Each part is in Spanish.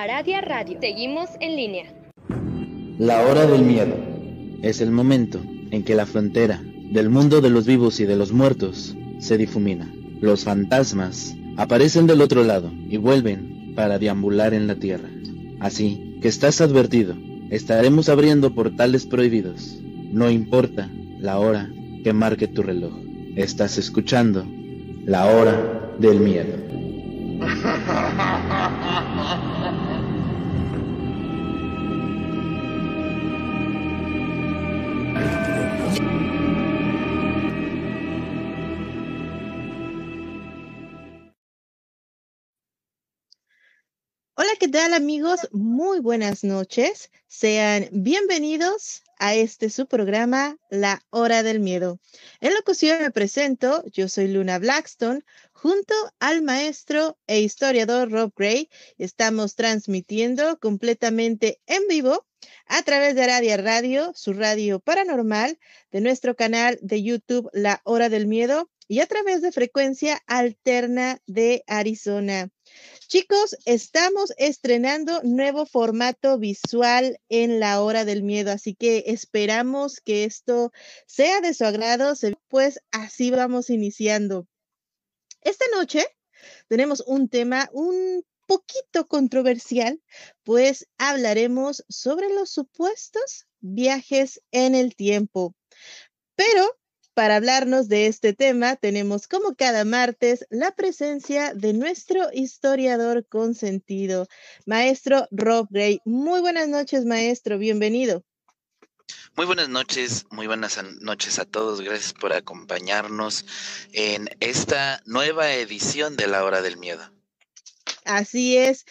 Aradia Radio. Seguimos en línea. La hora del miedo. Es el momento en que la frontera del mundo de los vivos y de los muertos se difumina. Los fantasmas aparecen del otro lado y vuelven para deambular en la tierra. Así que estás advertido, estaremos abriendo portales prohibidos. No importa la hora que marque tu reloj. Estás escuchando la hora del miedo. amigos? Muy buenas noches. Sean bienvenidos a este su programa, La Hora del Miedo. En locución me presento, yo soy Luna Blackstone, junto al maestro e historiador Rob Gray. Estamos transmitiendo completamente en vivo a través de Aradia Radio, su radio paranormal, de nuestro canal de YouTube La Hora del Miedo y a través de frecuencia alterna de Arizona. Chicos, estamos estrenando nuevo formato visual en la hora del miedo, así que esperamos que esto sea de su agrado, pues así vamos iniciando. Esta noche tenemos un tema un poquito controversial, pues hablaremos sobre los supuestos viajes en el tiempo. Pero para hablarnos de este tema, tenemos como cada martes la presencia de nuestro historiador consentido, maestro Rob Gray. Muy buenas noches, maestro, bienvenido. Muy buenas noches, muy buenas noches a todos. Gracias por acompañarnos en esta nueva edición de La Hora del Miedo. Así es,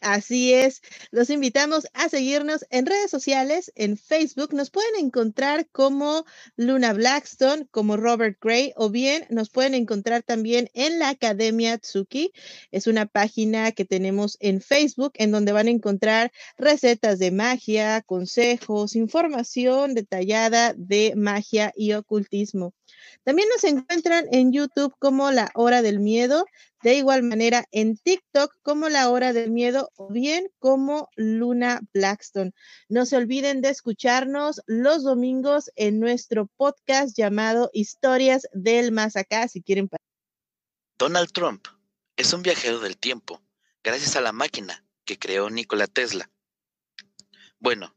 así es. Los invitamos a seguirnos en redes sociales, en Facebook. Nos pueden encontrar como Luna Blackstone, como Robert Gray, o bien nos pueden encontrar también en la Academia Tsuki. Es una página que tenemos en Facebook en donde van a encontrar recetas de magia, consejos, información detallada de magia y ocultismo. También nos encuentran en YouTube como La Hora del Miedo, de igual manera en TikTok como La Hora del Miedo o bien como Luna Blackstone. No se olviden de escucharnos los domingos en nuestro podcast llamado Historias del Más Acá, si quieren. Donald Trump es un viajero del tiempo, gracias a la máquina que creó Nikola Tesla. Bueno,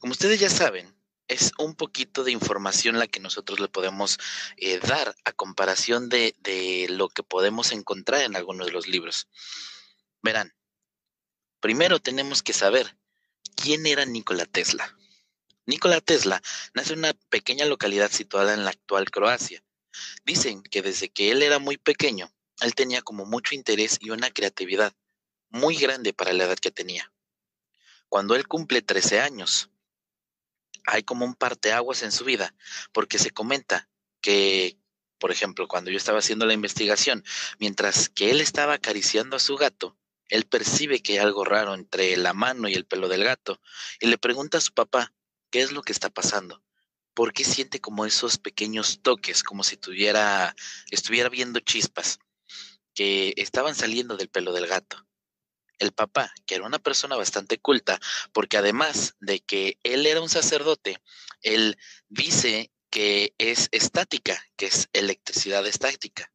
como ustedes ya saben, es un poquito de información la que nosotros le podemos eh, dar a comparación de, de lo que podemos encontrar en algunos de los libros. Verán, primero tenemos que saber quién era Nikola Tesla. Nikola Tesla nace en una pequeña localidad situada en la actual Croacia. Dicen que desde que él era muy pequeño, él tenía como mucho interés y una creatividad muy grande para la edad que tenía. Cuando él cumple 13 años, hay como un parteaguas en su vida, porque se comenta que, por ejemplo, cuando yo estaba haciendo la investigación, mientras que él estaba acariciando a su gato, él percibe que hay algo raro entre la mano y el pelo del gato y le pregunta a su papá qué es lo que está pasando. ¿Por qué siente como esos pequeños toques, como si tuviera, estuviera viendo chispas que estaban saliendo del pelo del gato? El papá, que era una persona bastante culta, porque además de que él era un sacerdote, él dice que es estática, que es electricidad estática.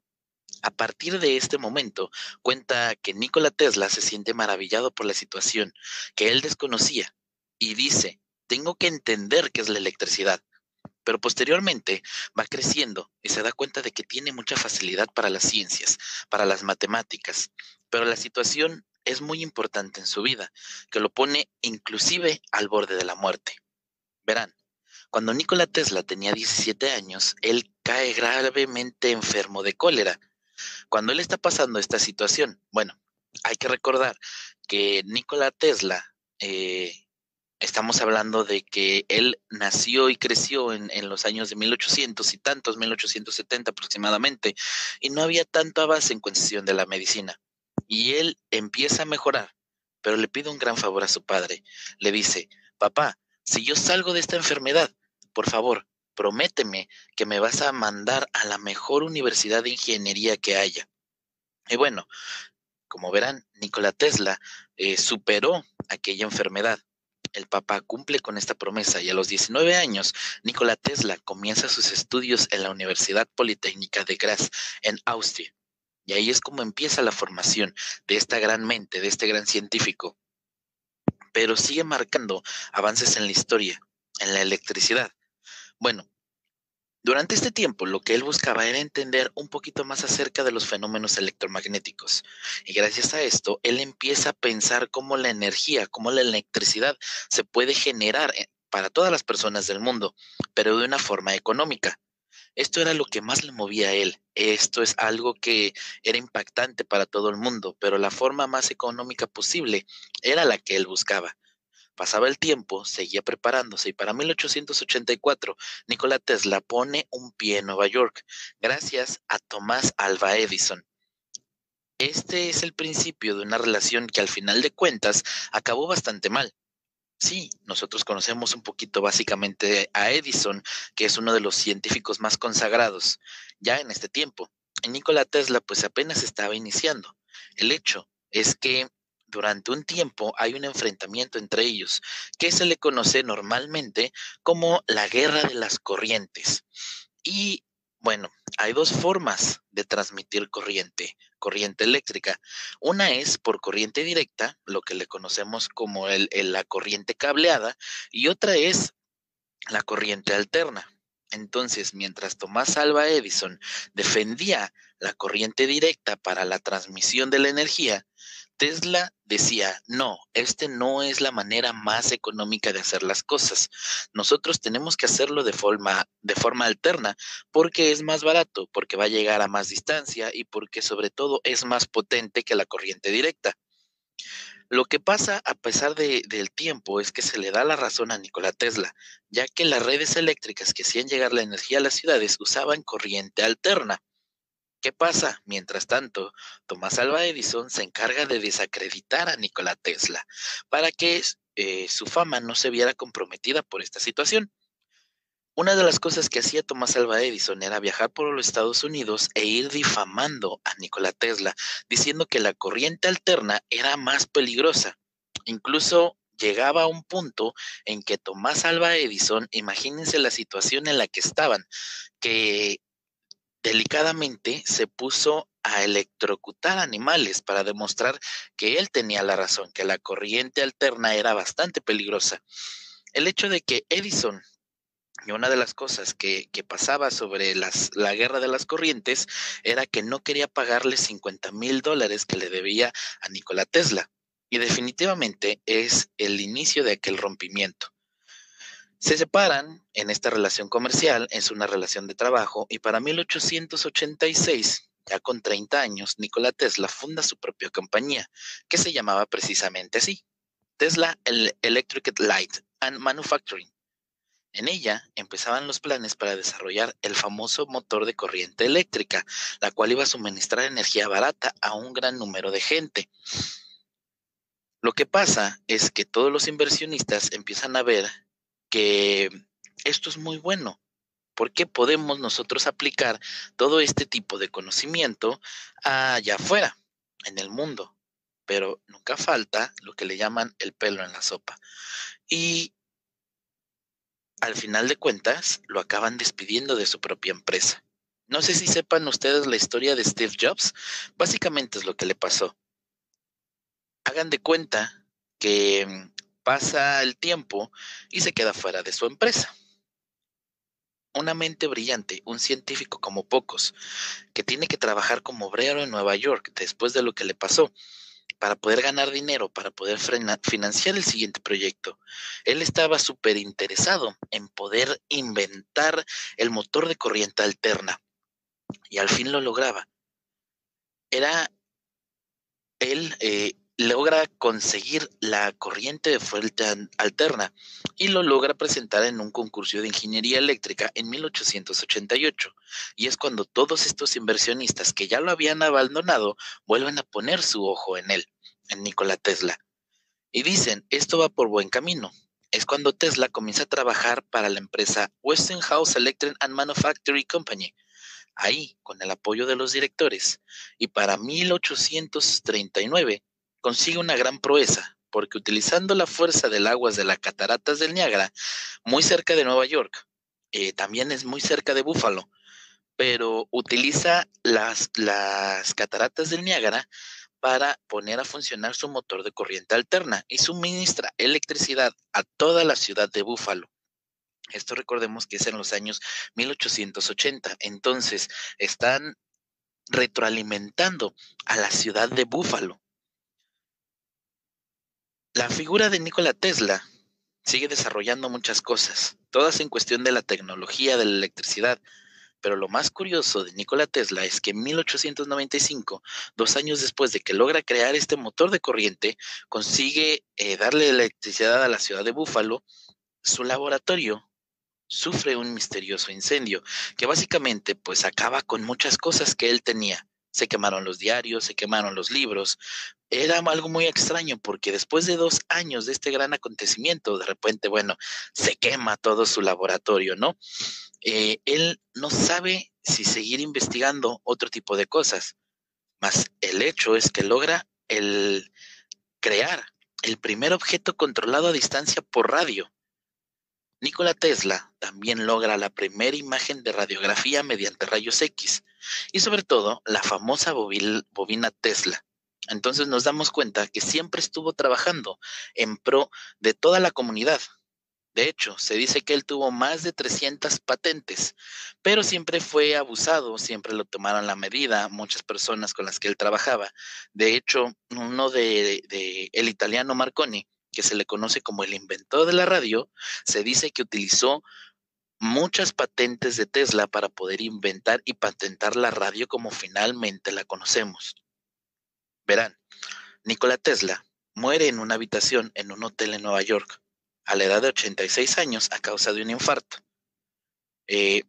A partir de este momento, cuenta que Nikola Tesla se siente maravillado por la situación que él desconocía y dice, tengo que entender qué es la electricidad. Pero posteriormente va creciendo y se da cuenta de que tiene mucha facilidad para las ciencias, para las matemáticas, pero la situación es muy importante en su vida, que lo pone inclusive al borde de la muerte. Verán, cuando Nikola Tesla tenía 17 años, él cae gravemente enfermo de cólera. Cuando él está pasando esta situación, bueno, hay que recordar que Nikola Tesla, eh, estamos hablando de que él nació y creció en, en, los años de 1800 y tantos, 1870 aproximadamente, y no había tanto avance en cuestión de la medicina y él empieza a mejorar, pero le pide un gran favor a su padre. Le dice, papá, si yo salgo de esta enfermedad, por favor, prométeme que me vas a mandar a la mejor universidad de ingeniería que haya. Y bueno, Como verán, Nikola Tesla eh, superó aquella enfermedad. El Papa cumple con esta promesa y a los 19 años, Nikola Tesla comienza sus estudios en la Universidad Politécnica de Graz, en Austria. Y ahí es como empieza la formación de esta gran mente, de este gran científico. Pero sigue marcando avances en la historia, en la electricidad. Bueno, durante este tiempo lo que él buscaba era entender un poquito más acerca de los fenómenos electromagnéticos. Y gracias a esto, él empieza a pensar cómo la energía, cómo la electricidad se puede generar eh, para todas las personas del mundo, pero de una forma económica. Esto era lo que más le movía a él. Esto es algo que era impactante para todo el mundo, pero la forma más económica posible era la que él buscaba. Pasaba el tiempo, seguía preparándose y para 1884 Nikola Tesla pone un pie en Nueva York gracias a Tomás Alva Edison. Este es el principio de una relación que al final de cuentas acabó bastante mal. Sí, nosotros conocemos un poquito básicamente a Edison, que es uno de los científicos más consagrados ya en este tiempo. Nikola Tesla pues apenas estaba iniciando. El hecho es que durante un tiempo hay un enfrentamiento entre ellos, que se le conoce normalmente como la guerra de las corrientes. Y bueno, hay dos formas de transmitir corriente, corriente eléctrica. Una es por corriente directa, lo que le conocemos como la corriente cableada, y otra es la corriente alterna. Entonces, mientras Tomás Alva Edison defendía la corriente directa para la transmisión de la energía, Tesla decía, no, este no es la manera más económica de hacer las cosas. Nosotros tenemos que hacerlo de forma, de forma alterna porque es más barato, porque va a llegar a más distancia y porque sobre todo es más potente que la corriente directa. Lo que pasa a pesar del tiempo es que se le da la razón a Nikola Tesla, ya que las redes eléctricas que hacían llegar la energía a las ciudades usaban corriente alterna. ¿Qué pasa? Mientras tanto, Tomás Alva Edison se encarga de desacreditar a Nikola Tesla para que eh, su fama no se viera comprometida por esta situación. Una de las cosas que hacía Tomás Alva Edison era viajar por los Estados Unidos e ir difamando a Nikola Tesla, diciendo que la corriente alterna era más peligrosa. Incluso llegaba a un punto en que Tomás Alva Edison, imagínense la situación en la que estaban, que delicadamente se puso a electrocutar animales para demostrar que él tenía la razón, que la corriente alterna era bastante peligrosa. El hecho de que Edison, y una de las cosas que, pasaba sobre la guerra de las corrientes, era que no quería pagarle 50 mil dólares que le debía a Nikola Tesla. Y definitivamente es el inicio de aquel rompimiento. Se separan en esta relación comercial, es una relación de trabajo, y para 1886, ya con 30 años, Nikola Tesla funda su propia compañía, que se llamaba precisamente así, Tesla Electric Light and Manufacturing. En ella empezaban los planes para desarrollar el famoso motor de corriente eléctrica, la cual iba a suministrar energía barata a un gran número de gente. Lo que pasa es que todos los inversionistas empiezan a ver que esto es muy bueno, porque podemos nosotros aplicar todo este tipo de conocimiento allá afuera, en el mundo, pero nunca falta lo que le llaman el pelo en la sopa. Y al final de cuentas, lo acaban despidiendo de su propia empresa. No sé si sepan ustedes la historia de Steve Jobs. Básicamente es lo que le pasó. Hagan de cuenta que pasa el tiempo y se queda fuera de su empresa. Una mente brillante, un científico como pocos, que tiene que trabajar como obrero en Nueva York después de lo que le pasó, para poder ganar dinero, para poder financiar el siguiente proyecto. Él estaba súper interesado en poder inventar el motor de corriente alterna y al fin lo lograba. Era él eh, logra conseguir la corriente de fuente alterna y lo logra presentar en un concurso de ingeniería eléctrica en 1888. Y es cuando todos estos inversionistas que ya lo habían abandonado vuelven a poner su ojo en él, en Nikola Tesla. Y dicen, esto va por buen camino. Es cuando Tesla comienza a trabajar para la empresa Westinghouse Electric and Manufacturing Company, ahí con el apoyo de los directores, y para 1839 consigue una gran proeza, porque utilizando la fuerza del aguas de las cataratas del Niágara, muy cerca de Nueva York, eh, también es muy cerca de Búfalo, pero utiliza las, las cataratas del Niágara para poner a funcionar su motor de corriente alterna y suministra electricidad a toda la ciudad de Búfalo. Esto recordemos que es en los años 1880. Entonces, están retroalimentando a la ciudad de Búfalo. La figura de Nikola Tesla sigue desarrollando muchas cosas, todas en cuestión de la tecnología de la electricidad, pero lo más curioso de Nikola Tesla es que en 1895, dos años después de que logra crear este motor de corriente, consigue eh, darle electricidad a la ciudad de Búfalo, su laboratorio sufre un misterioso incendio que básicamente pues acaba con muchas cosas que él tenía. Se quemaron los diarios, se quemaron los libros. Era algo muy extraño porque después de dos años de este gran acontecimiento, de repente, bueno, se quema todo su laboratorio, ¿no? Eh, él no sabe si seguir investigando otro tipo de cosas, mas el hecho es que logra el crear el primer objeto controlado a distancia por radio. Nikola Tesla también logra la primera imagen de radiografía mediante rayos X y sobre todo la famosa bobina Tesla. Entonces nos damos cuenta que siempre estuvo trabajando en pro de toda la comunidad, de hecho, se dice que él tuvo más de 300 patentes, pero siempre fue abusado, siempre lo tomaron la medida, muchas personas con las que él trabajaba. De hecho, uno de, de el italiano Marconi, que se le conoce como el inventor de la radio, se dice que utilizó muchas patentes de Tesla para poder inventar y patentar la radio como finalmente la conocemos. Verán, Nikola Tesla muere en una habitación en un hotel en Nueva York a la edad de 86 años a causa de un infarto. Eh,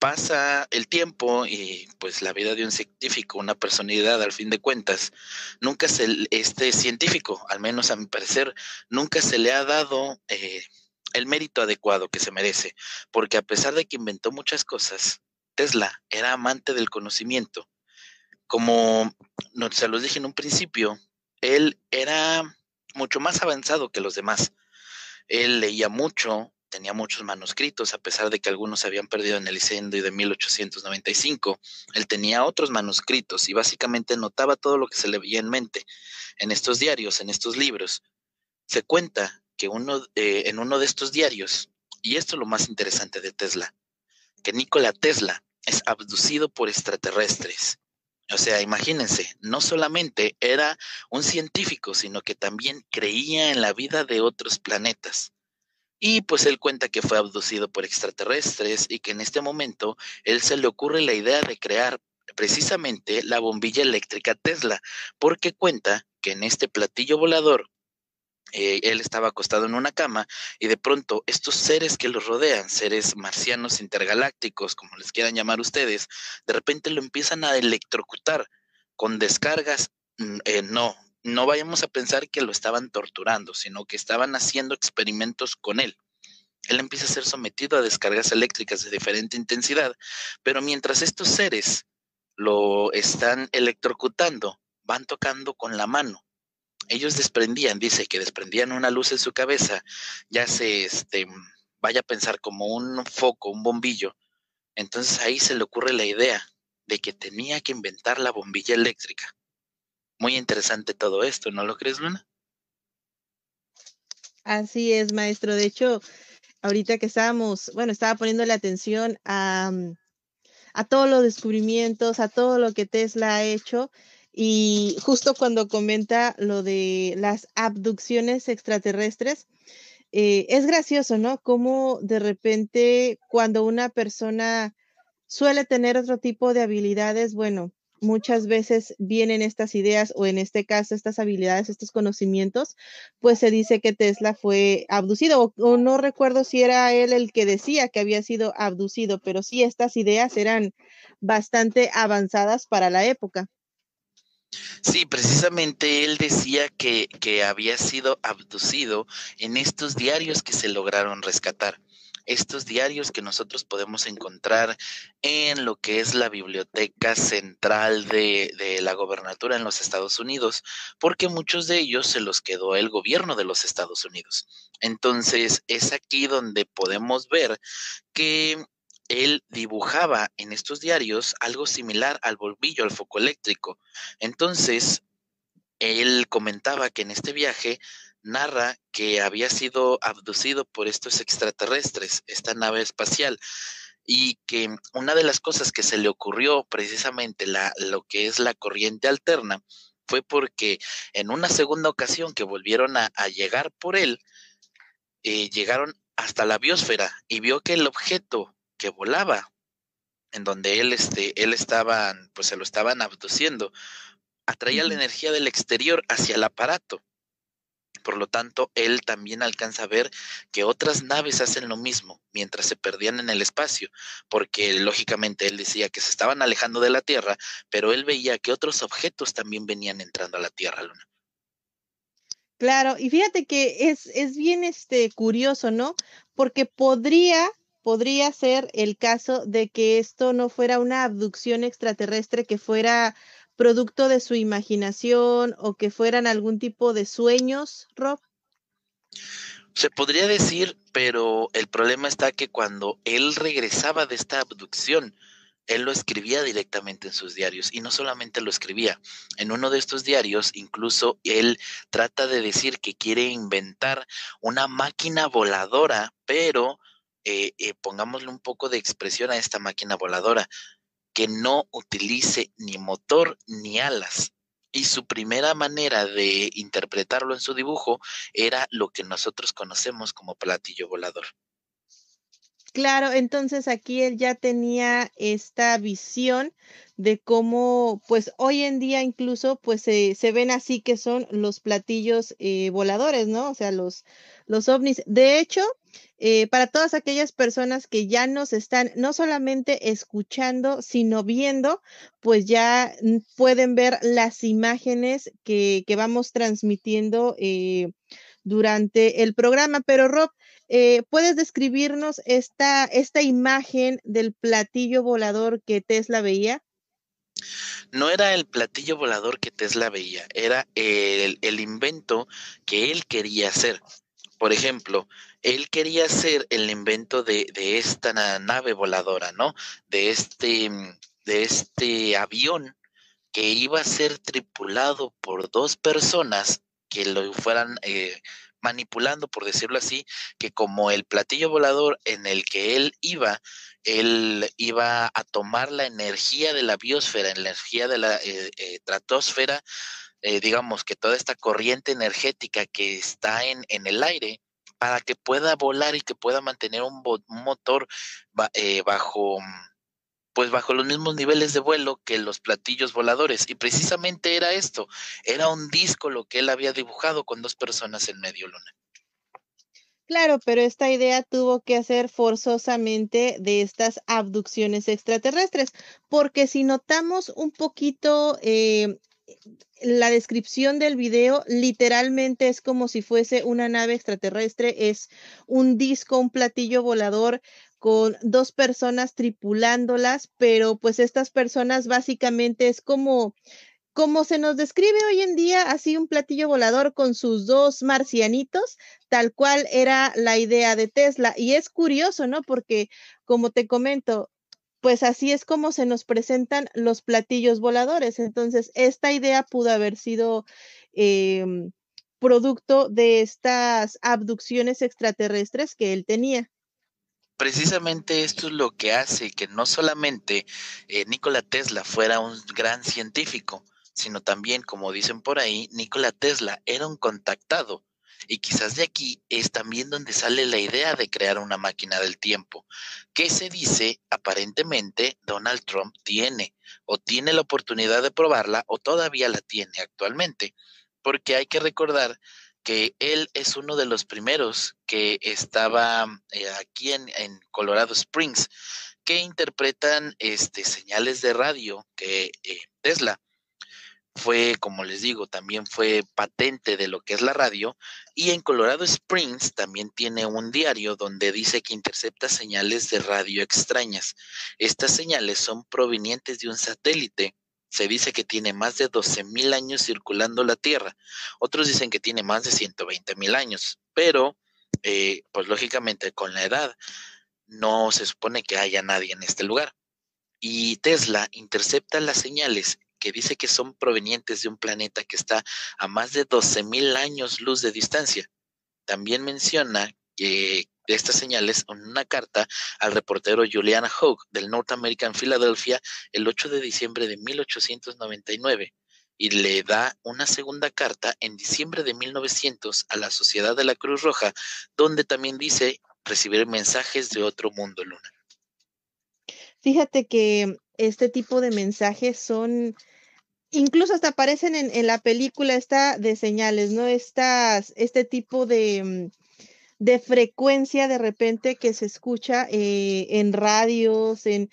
pasa el tiempo y pues la vida de un científico, una personalidad al fin de cuentas, nunca se, este científico, al menos a mi parecer, nunca se le ha dado eh, el mérito adecuado que se merece, porque a pesar de que inventó muchas cosas, Tesla era amante del conocimiento. Como se los dije en un principio, él era mucho más avanzado que los demás. Él leía mucho, tenía muchos manuscritos, a pesar de que algunos se habían perdido en el incendio de 1895. Él tenía otros manuscritos y básicamente notaba todo lo que se le veía en mente. En estos diarios, en estos libros, se cuenta que uno, eh, en uno de estos diarios, y esto es lo más interesante de Tesla, que Nikola Tesla es abducido por extraterrestres. O sea, imagínense, no solamente era un científico, sino que también creía en la vida de otros planetas. Y pues él cuenta que fue abducido por extraterrestres y que en este momento él se le ocurre la idea de crear precisamente la bombilla eléctrica Tesla, porque cuenta que en este platillo volador eh, él estaba acostado en una cama y de pronto estos seres que lo rodean, seres marcianos intergalácticos, como les quieran llamar ustedes, de repente lo empiezan a electrocutar con descargas. Mm, eh, no, no vayamos a pensar que lo estaban torturando, sino que estaban haciendo experimentos con él. Él empieza a ser sometido a descargas eléctricas de diferente intensidad, pero mientras estos seres lo están electrocutando, van tocando con la mano ellos desprendían, dice que desprendían una luz en su cabeza, ya se este, vaya a pensar como un foco, un bombillo. Entonces ahí se le ocurre la idea de que tenía que inventar la bombilla eléctrica. Muy interesante todo esto, ¿no lo crees, Luna? Así es, maestro. De hecho, ahorita que estábamos, bueno, estaba poniendo la atención a, a todos los descubrimientos, a todo lo que Tesla ha hecho y justo cuando comenta lo de las abducciones extraterrestres, eh, es gracioso, ¿no? Como de repente cuando una persona suele tener otro tipo de habilidades, bueno, muchas veces vienen estas ideas o en este caso estas habilidades, estos conocimientos, pues se dice que Tesla fue abducido o, no recuerdo si era él el que decía que había sido abducido, pero sí estas ideas eran bastante avanzadas para la época. Sí, precisamente él decía que, había sido abducido en estos diarios que se lograron rescatar. estos diarios que nosotros podemos encontrar en lo que es la biblioteca central de, la gobernatura en los Estados Unidos, porque muchos de ellos se los quedó el gobierno de los Estados Unidos. Entonces, es aquí donde podemos ver que él dibujaba en estos diarios algo similar al bolvillo, al foco eléctrico. Entonces, él comentaba que en este viaje narra que había sido abducido por estos extraterrestres, esta nave espacial, y que una de las cosas que se le ocurrió precisamente la, lo que es la corriente alterna fue porque en una segunda ocasión que volvieron a, llegar por él, eh, llegaron hasta la biosfera y vio que el objeto que volaba, en donde él, este, él estaba, pues se lo estaban abduciendo, atraía la energía del exterior hacia el aparato. Por lo tanto, él también alcanza a ver que otras naves hacen lo mismo mientras se perdían en el espacio, porque lógicamente él decía que se estaban alejando de la Tierra, pero él veía que otros objetos también venían entrando a la Tierra, Luna. Claro, y fíjate que es, es bien este, curioso, ¿no? Porque podría podría ser el caso de que esto no fuera una abducción extraterrestre que fuera producto de su imaginación o que fueran algún tipo de sueños, Rob? Se podría decir, pero el problema está que cuando él regresaba de esta abducción, él lo escribía directamente en sus diarios y no solamente lo escribía. En uno de estos diarios, incluso él trata de decir que quiere inventar una máquina voladora, pero eh, eh, pongámosle un poco de expresión a esta máquina voladora que no utilice ni motor ni alas. Y su primera manera de interpretarlo en su dibujo era lo que nosotros conocemos como platillo volador. Claro, entonces aquí él ya tenía esta visión de cómo, pues hoy en día incluso, pues se, ven así que son los platillos eh, voladores, ¿no? O sea, los, los ovnis. De hecho, eh, para todas aquellas personas que ya nos están no solamente escuchando, sino viendo, pues ya pueden ver las imágenes que, que vamos transmitiendo eh, durante el programa. Pero Rob, eh, ¿puedes describirnos esta, esta imagen del platillo volador que Tesla veía? No era el platillo volador que Tesla veía, era el, el invento que él quería hacer. Por ejemplo, él quería hacer el invento de, de esta nave voladora, ¿no? De este, de este avión que iba a ser tripulado por dos personas que lo fueran eh, manipulando, por decirlo así, que como el platillo volador en el que él iba, él iba a tomar la energía de la biosfera, energía de la eh, eh, estratosfera, eh, digamos que toda esta corriente energética que está en, en el aire, para que pueda volar y que pueda mantener un, motor eh, bajo pues bajo los mismos niveles de vuelo que los platillos voladores. Y precisamente era esto, era un disco lo que él había dibujado con dos personas en medio luna. Claro, pero esta idea tuvo que hacer forzosamente de estas abducciones extraterrestres, porque si notamos un poquito eh, la descripción del video literalmente es como si fuese una nave extraterrestre, es un disco, un platillo volador con dos personas tripulándolas, pero pues estas personas básicamente es como como se nos describe hoy en día, así un platillo volador con sus dos marcianitos, tal cual era la idea de Tesla. Y es curioso, ¿no? Porque, como te comento, pues así es como se nos presentan los platillos voladores. Entonces, esta idea pudo haber sido em, producto de estas abducciones extraterrestres que él tenía. Precisamente esto es lo que hace que no solamente eh, Nikola Tesla fuera un gran científico, sino también, como dicen por ahí, Nikola Tesla era un contactado y quizás de aquí es también donde sale la idea de crear una máquina del tiempo, que se dice aparentemente Donald Trump tiene, o tiene la oportunidad de probarla, o todavía la tiene actualmente, porque hay que recordar que él es uno de los primeros que estaba eh, aquí en, Colorado Springs, que interpretan este, señales de radio que eh, Tesla fue, como les digo, también fue patente de lo que es la radio. Y en Colorado Springs también tiene un diario donde dice que intercepta señales de radio extrañas. Estas señales son provenientes de un satélite. Se dice que tiene más de 12 mil años circulando la Tierra. Otros dicen que tiene más de 120 mil años. Pero, eh, pues lógicamente con la edad, no se supone que haya nadie en este lugar. Y Tesla intercepta las señales que dice que son provenientes de un planeta que está a más de 12.000 años luz de distancia. También menciona que estas señales en una carta al reportero Julian Hogue del North American Philadelphia el 8 de diciembre de 1899 y le da una segunda carta en diciembre de 1900 a la Sociedad de la Cruz Roja, donde también dice recibir mensajes de otro mundo, Luna. Fíjate que este tipo de mensajes son incluso hasta aparecen en, la película esta de señales, ¿no? Estas, este tipo de, mm, de frecuencia de repente que se escucha eh, en radios, en,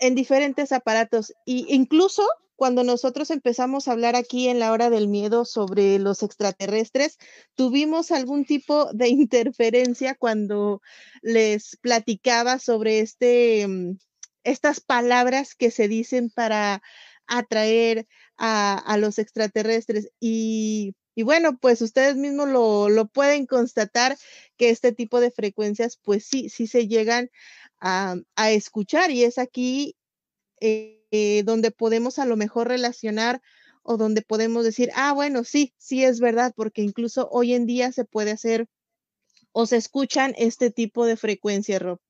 en diferentes aparatos. Y incluso cuando nosotros empezamos a hablar aquí en la hora del miedo sobre los extraterrestres, tuvimos algún tipo de interferencia cuando les platicaba sobre este, mm, estas palabras que se dicen para atraer a, los extraterrestres. Y, bueno, pues ustedes mismos lo, pueden constatar que este tipo de frecuencias, pues sí, sí se llegan a, escuchar y es aquí eh, donde podemos a lo mejor relacionar o donde podemos decir, ah, bueno, sí, sí es verdad, porque incluso hoy en día se puede hacer o se escuchan este tipo de frecuencias, Rob.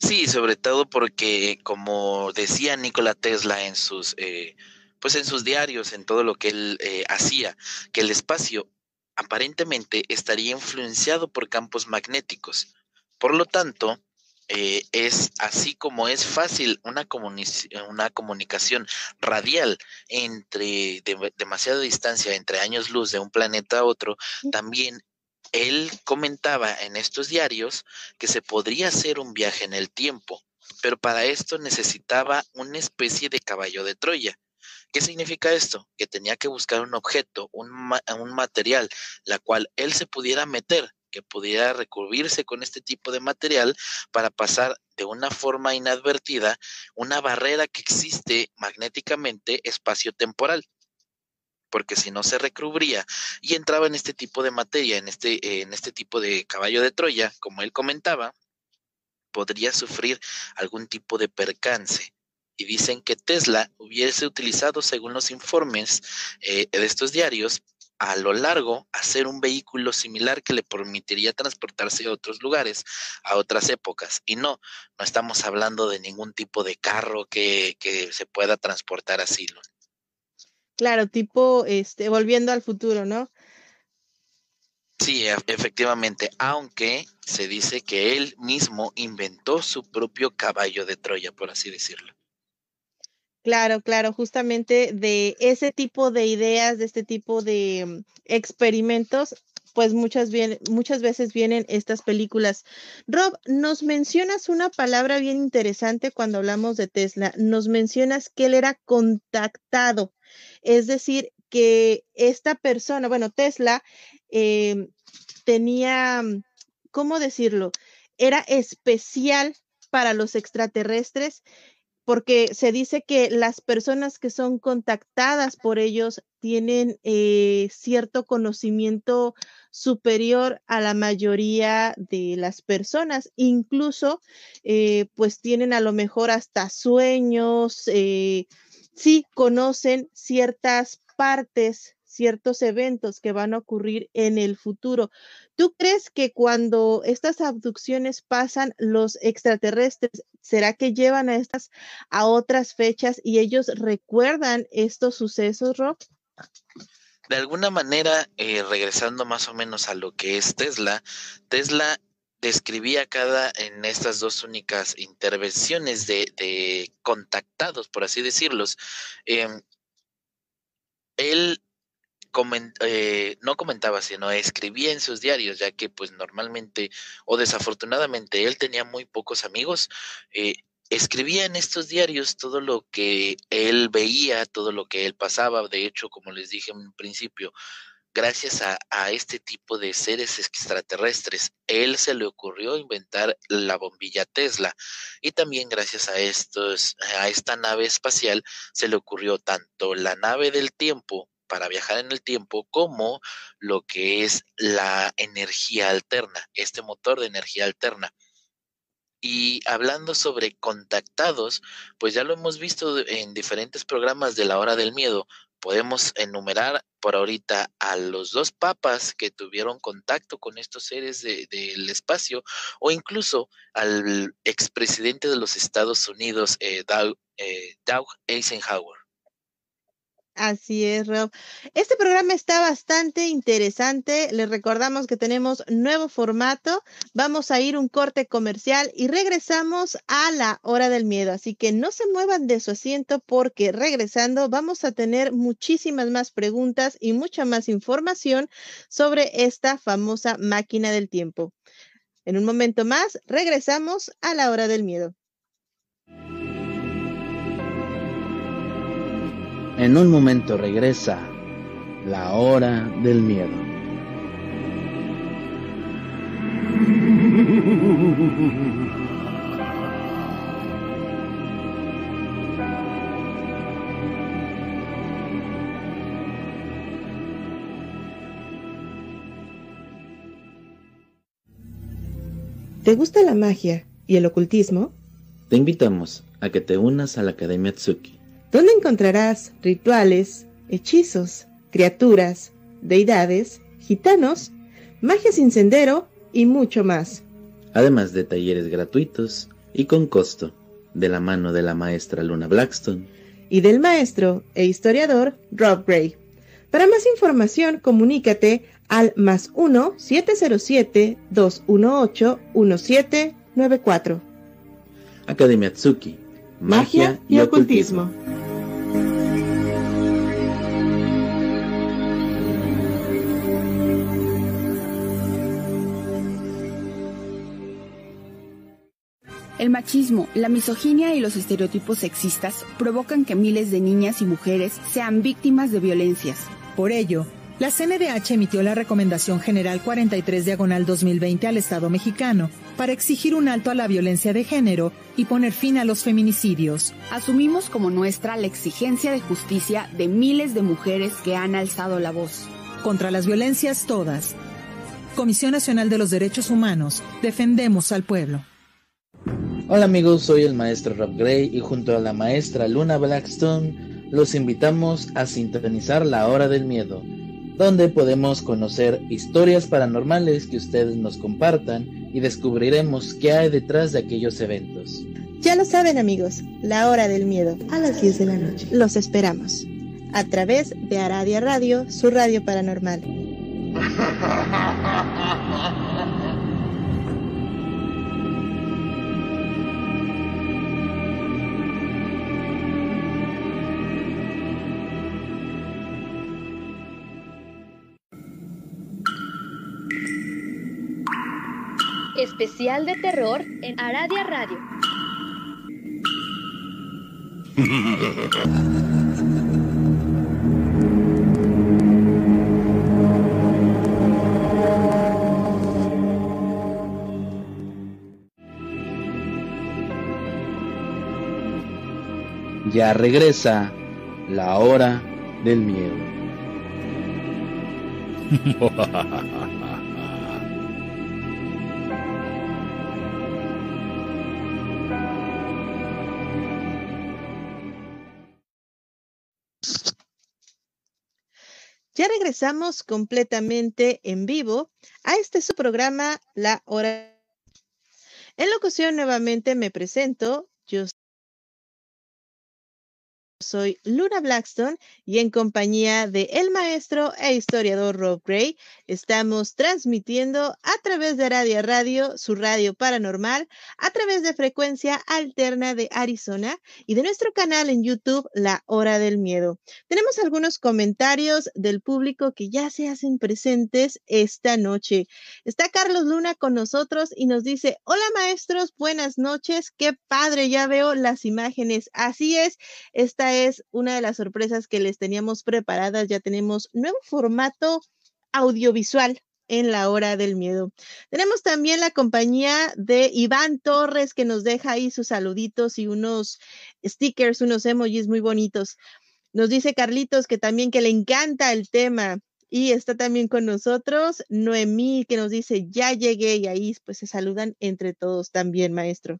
Sí, sobre todo porque, como decía Nikola Tesla en sus, eh, pues en sus diarios, en todo lo que él eh, hacía, que el espacio aparentemente estaría influenciado por campos magnéticos. Por lo tanto, eh, es así como es fácil una, una comunicación radial entre demasiada distancia, entre años luz de un planeta a otro, también él comentaba en estos diarios que se podría hacer un viaje en el tiempo, pero para esto necesitaba una especie de caballo de Troya. ¿Qué significa esto? Que tenía que buscar un objeto, un, material, la cual él se pudiera meter, que pudiera recubrirse con este tipo de material para pasar de una forma inadvertida una barrera que existe magnéticamente espacio-temporal porque si no se recubría y entraba en este tipo de materia, en este, en este tipo de caballo de Troya, como él comentaba, podría sufrir algún tipo de percance. Y dicen que Tesla hubiese utilizado, según los informes eh, de estos diarios, a lo largo hacer un vehículo similar que le permitiría transportarse a otros lugares, a otras épocas. Y no, no estamos hablando de ningún tipo de carro que, que se pueda transportar así. Claro, tipo, este, volviendo al futuro, ¿no? Sí, e, efectivamente, aunque se dice que él mismo inventó su propio caballo de Troya, por así decirlo. Claro, claro, justamente de ese tipo de ideas, de este tipo de mm, experimentos, pues muchas, bien, muchas veces vienen estas películas. Rob, nos mencionas una palabra bien interesante cuando hablamos de Tesla. Nos mencionas que él era contactado. Es decir, que esta persona, bueno, Tesla, em, tenía, ¿cómo decirlo? Era especial para los extraterrestres porque se dice que las personas que son contactadas por ellos tienen eh, cierto conocimiento superior a la mayoría de las personas, incluso eh, pues tienen a lo mejor hasta sueños, eh, sí conocen ciertas partes, ciertos eventos que van a ocurrir en el futuro. ¿Tú crees que cuando estas abducciones pasan, los extraterrestres, será que llevan a estas a otras fechas y ellos recuerdan estos sucesos, Rob? De alguna manera, eh, regresando más o menos a lo que es Tesla, Tesla describía cada en estas dos únicas intervenciones de, contactados, por así decirlos. Em, él eh, no comentaba, sino escribía en sus diarios, ya que pues normalmente o desafortunadamente él tenía muy pocos amigos. Eh, escribía en estos diarios todo lo que él veía, todo lo que él pasaba. De hecho, como les dije en principio, gracias a, este tipo de seres extraterrestres, él se le ocurrió inventar la bombilla Tesla y también gracias a estos, a esta nave espacial se le ocurrió tanto la nave del tiempo para viajar en el tiempo como lo que es la energía alterna, este motor de energía alterna. Y hablando sobre contactados, pues ya lo hemos visto en diferentes programas de la hora del miedo. Podemos enumerar por ahorita a los dos papas que tuvieron contacto con estos seres del de, espacio o incluso al expresidente de los Estados Unidos, eh, eh, Doug Eisenhower. Así es, Rob. Este programa está bastante interesante. Les recordamos que tenemos nuevo formato. Vamos a ir un corte comercial y regresamos a la hora del miedo. Así que no se muevan de su asiento porque regresando vamos a tener muchísimas más preguntas y mucha más información sobre esta famosa máquina del tiempo. En un momento más, regresamos a la hora del miedo. En un momento regresa la hora del miedo. ¿Te gusta la magia y el ocultismo? Te invitamos a que te unas a la Academia Tsuki donde encontrarás rituales, hechizos, criaturas, deidades, gitanos, magia sin sendero y mucho más. Además de talleres gratuitos y con costo, de la mano de la maestra Luna Blackstone y del maestro e historiador Rob Gray. Para más información, comunícate al más 1-707-218-1794. Academia Tsuki. Magia, y, ocultismo. El machismo, la misoginia y los estereotipos sexistas provocan que miles de niñas y mujeres sean víctimas de violencias. Por ello, la CNDH emitió la Recomendación General 43 Diagonal 2020 al Estado mexicano para exigir un alto a la violencia de género y poner fin a los feminicidios. Asumimos como nuestra la exigencia de justicia de miles de mujeres que han alzado la voz. Contra las violencias todas. Comisión Nacional de los Derechos Humanos, defendemos al pueblo. Hola amigos, soy el maestro Rob Gray y junto a la maestra Luna Blackstone los invitamos a sintonizar la hora del miedo, donde podemos conocer historias paranormales que ustedes nos compartan y descubriremos qué hay detrás de aquellos eventos. Ya lo saben amigos, la hora del miedo a las 10 de la noche. Los esperamos a través de Aradia Radio, su radio paranormal. especial de terror en Aradia Radio. Ya regresa la hora del miedo. Ya regresamos completamente en vivo a este su programa La Hora. En locución nuevamente me presento, yo Soy Luna Blackstone y en compañía de el maestro e historiador Rob Gray estamos transmitiendo a través de Radio Radio, su radio paranormal, a través de frecuencia alterna de Arizona y de nuestro canal en YouTube La Hora del Miedo. Tenemos algunos comentarios del público que ya se hacen presentes esta noche. Está Carlos Luna con nosotros y nos dice, hola maestros, buenas noches, qué padre, ya veo las imágenes. Así es, es una de las sorpresas que les teníamos preparadas. Ya tenemos nuevo formato audiovisual en la hora del miedo. Tenemos también la compañía de Iván Torres que nos deja ahí sus saluditos y unos stickers, unos emojis muy bonitos. Nos dice Carlitos que también que le encanta el tema. Y está también con nosotros Noemí que nos dice, ya llegué y ahí pues se saludan entre todos también, maestro.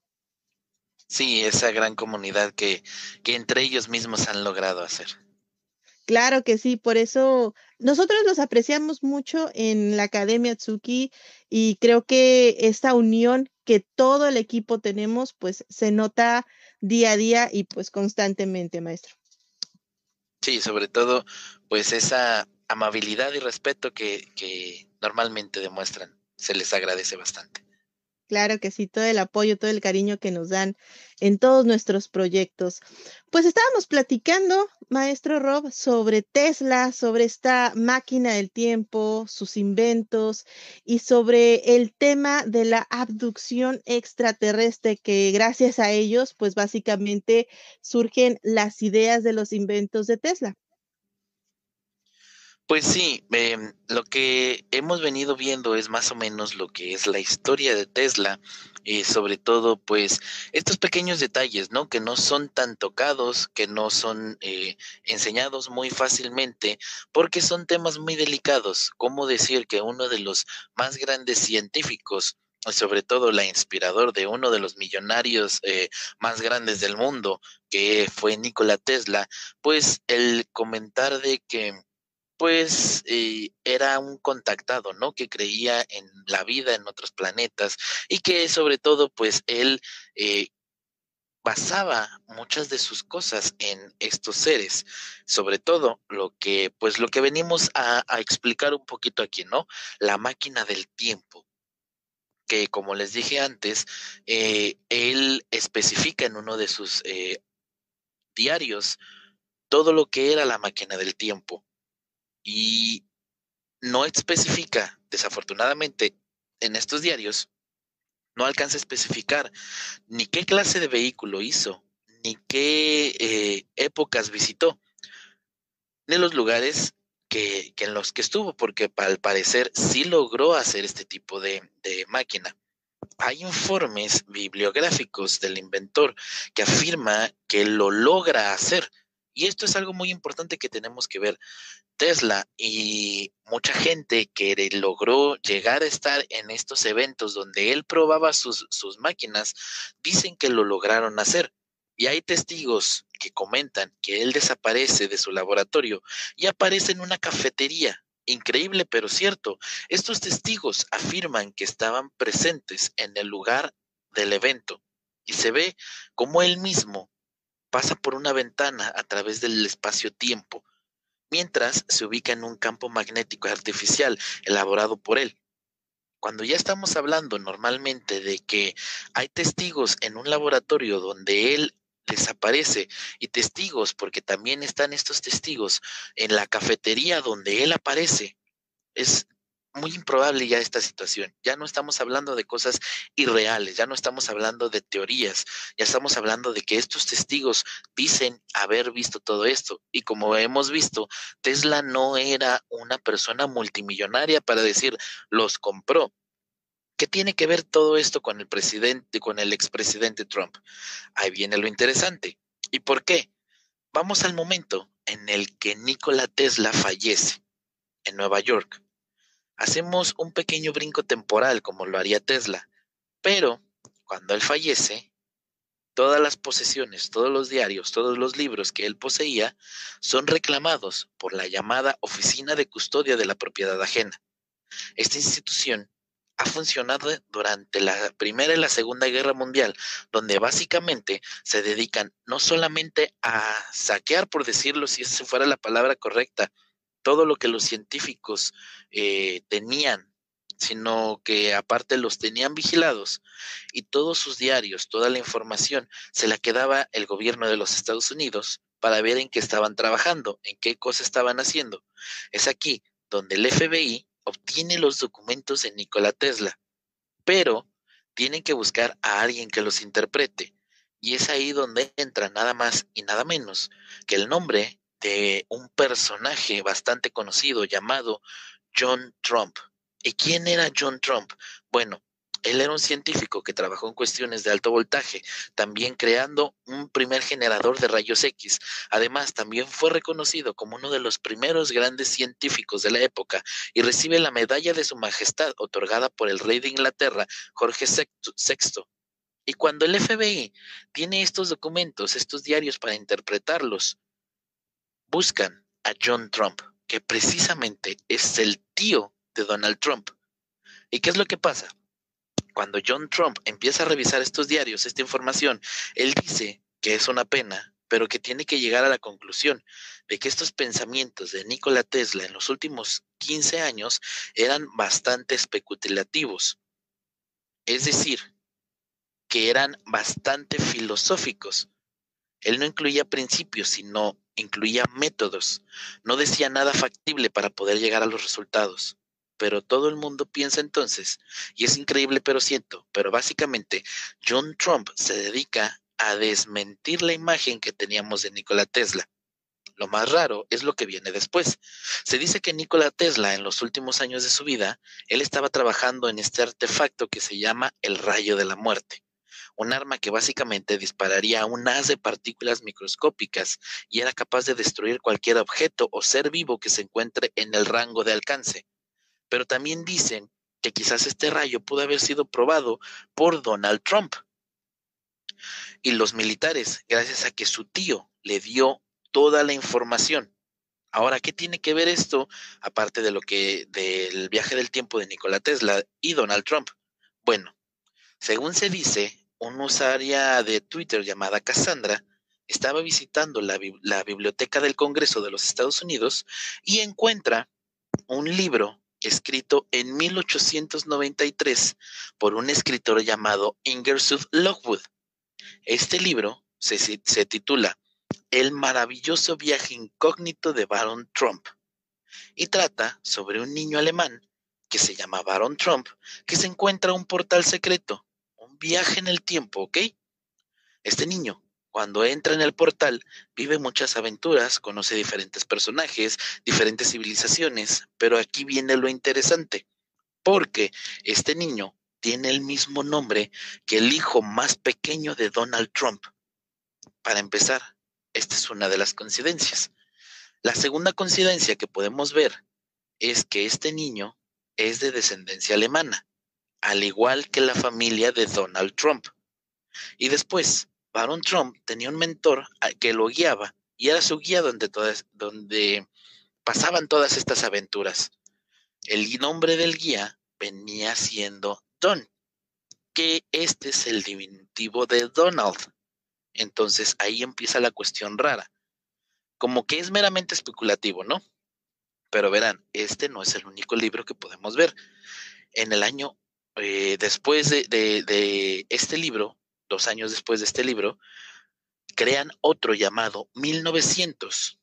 Sí, esa gran comunidad que, que entre ellos mismos han logrado hacer. Claro que sí, por eso nosotros los apreciamos mucho en la Academia Tsuki y creo que esta unión que todo el equipo tenemos, pues se nota día a día y pues constantemente, maestro. Sí, sobre todo, pues esa amabilidad y respeto que, que normalmente demuestran, se les agradece bastante. Claro que sí, todo el apoyo, todo el cariño que nos dan en todos nuestros proyectos. Pues estábamos platicando, maestro Rob, sobre Tesla, sobre esta máquina del tiempo, sus inventos y sobre el tema de la abducción extraterrestre, que gracias a ellos, pues básicamente surgen las ideas de los inventos de Tesla. Pues sí, em, lo que hemos venido viendo es más o menos lo que es la historia de Tesla, y sobre todo pues estos pequeños detalles, ¿no? Que no son tan tocados, que no son eh, enseñados muy fácilmente, porque son temas muy delicados. ¿Cómo decir que uno de los más grandes científicos, sobre todo la inspirador de uno de los millonarios eh, más grandes del mundo, que fue Nikola Tesla, pues el comentar de que pues eh, era un contactado, ¿no? Que creía en la vida en otros planetas y que sobre todo, pues él eh, basaba muchas de sus cosas en estos seres, sobre todo lo que, pues lo que venimos a, explicar un poquito aquí, ¿no? La máquina del tiempo que como les dije antes, eh, él especifica en uno de sus diarios todo lo que era la máquina del tiempo y no especifica, desafortunadamente, en estos diarios, no alcanza a especificar ni qué clase de vehículo hizo, ni qué eh, épocas visitó, ni los lugares que, en los que estuvo, porque al parecer sí logró hacer este tipo de, de máquina. Hay informes bibliográficos del inventor que afirma que lo logra hacer. Y esto es algo muy importante que tenemos que ver. Tesla y mucha gente que logró llegar a estar en estos eventos donde él probaba sus, sus máquinas, dicen que lo lograron hacer. Y hay testigos que comentan que él desaparece de su laboratorio y aparece en una cafetería. Increíble, pero cierto. Estos testigos afirman que estaban presentes en el lugar del evento y se ve como él mismo pasa por una ventana a través del espacio-tiempo mientras se ubica en un campo magnético artificial elaborado por él. Cuando ya estamos hablando normalmente de que hay testigos en un laboratorio donde él desaparece y testigos, porque también están estos testigos en la cafetería donde él aparece, es muy improbable ya esta situación. Ya no estamos hablando de cosas irreales, ya no estamos hablando de teorías, ya estamos hablando de que estos testigos dicen haber visto todo esto. Y como hemos visto, Tesla no era una persona multimillonaria para decir los compró. ¿Qué tiene que ver todo esto con el presidente, con el expresidente Trump? Ahí viene lo interesante. ¿Y por qué? Vamos al momento en el que Nikola Tesla fallece en Nueva York hacemos un pequeño brinco temporal como lo haría Tesla, pero cuando él fallece, todas las posesiones, todos los diarios, todos los libros que él poseía son reclamados por la llamada Oficina de Custodia de la Propiedad Ajena. Esta institución ha funcionado durante la Primera y la Segunda Guerra Mundial, donde básicamente se dedican no solamente a saquear, por decirlo, si esa fuera la palabra correcta, todo lo que los científicos eh, tenían, sino que aparte los tenían vigilados y todos sus diarios, toda la información se la quedaba el gobierno de los Estados Unidos para ver en qué estaban trabajando, en qué cosas estaban haciendo. Es aquí donde el FBI obtiene los documentos de Nikola Tesla, pero tienen que buscar a alguien que los interprete. Y es ahí donde entra nada más y nada menos que el nombre de un personaje bastante conocido llamado John Trump. ¿Y quién era John Trump? Bueno, él era un científico que trabajó en cuestiones de alto voltaje, también creando un primer generador de rayos X. Además, también fue reconocido como uno de los primeros grandes científicos de la época y recibe la medalla de su majestad otorgada por el rey de Inglaterra, Jorge VI. Y cuando el FBI tiene estos documentos, estos diarios para interpretarlos, buscan a John Trump, que precisamente es el tío de Donald Trump. ¿Y qué es lo que pasa? cuando John Trump empieza a revisar estos diarios, esta información, él dice que es una pena, pero que tiene que llegar a la conclusión de que estos pensamientos de Nikola Tesla en los últimos 15 años eran bastante especulativos. Es decir, que eran bastante filosóficos. Él no incluía principios, sino incluía métodos. No decía nada factible para poder llegar a los resultados pero todo el mundo piensa entonces, y es increíble pero siento, pero básicamente John Trump se dedica a desmentir la imagen que teníamos de Nikola Tesla. Lo más raro es lo que viene después. Se dice que Nikola Tesla en los últimos años de su vida, él estaba trabajando en este artefacto que se llama el rayo de la muerte, un arma que básicamente dispararía un haz de partículas microscópicas y era capaz de destruir cualquier objeto o ser vivo que se encuentre en el rango de alcance pero también dicen que quizás este rayo pudo haber sido probado por Donald Trump. Y los militares, gracias a que su tío le dio toda la información. Ahora, ¿qué tiene que ver esto, aparte de lo que del viaje del tiempo de Nikola Tesla y Donald Trump? Bueno, según se dice, una usuaria de Twitter llamada Cassandra estaba visitando la, biblioteca del Congreso de los Estados Unidos y encuentra un libro escrito en 1893 por un escritor llamado Ingersoll Lockwood. Este libro se, se titula El maravilloso viaje incógnito de Baron Trump y trata sobre un niño alemán que se llama Baron Trump que se encuentra un portal secreto, viaje en el tiempo, ¿ok? Este niño cuando entra en el portal, vive muchas aventuras, conoce diferentes personajes, diferentes civilizaciones, pero aquí viene lo interesante, porque este niño tiene el mismo nombre que el hijo más pequeño de Donald Trump. Para empezar, esta es una de las coincidencias. La segunda coincidencia que podemos ver es que este niño es de descendencia alemana, al igual que la familia de Donald Trump. Y después, Baron Trump tenía un mentor que lo guiaba y era su guía donde, todas, donde pasaban todas estas aventuras. El nombre del guía venía siendo Don, que este es el diminutivo de Donald. Entonces ahí empieza la cuestión rara. Como que es meramente especulativo, ¿no? Pero verán, este no es el único libro que podemos ver. En el año, eh, después de, este libro, dos años después de este libro, crean otro llamado 1900,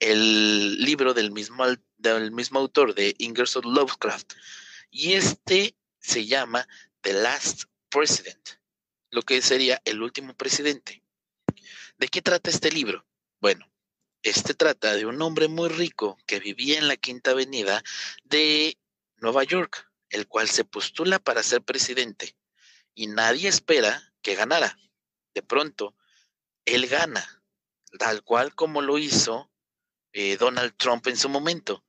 el libro del mismo, del mismo autor de Ingersoll Lovecraft. Y este se llama The Last President, lo que sería el último presidente. ¿De qué trata este libro? Bueno, este trata de un hombre muy rico que vivía en la Quinta Avenida de Nueva York, el cual se postula para ser presidente y nadie espera que ganara. De pronto, él gana, tal cual como lo hizo eh, Donald Trump en su momento.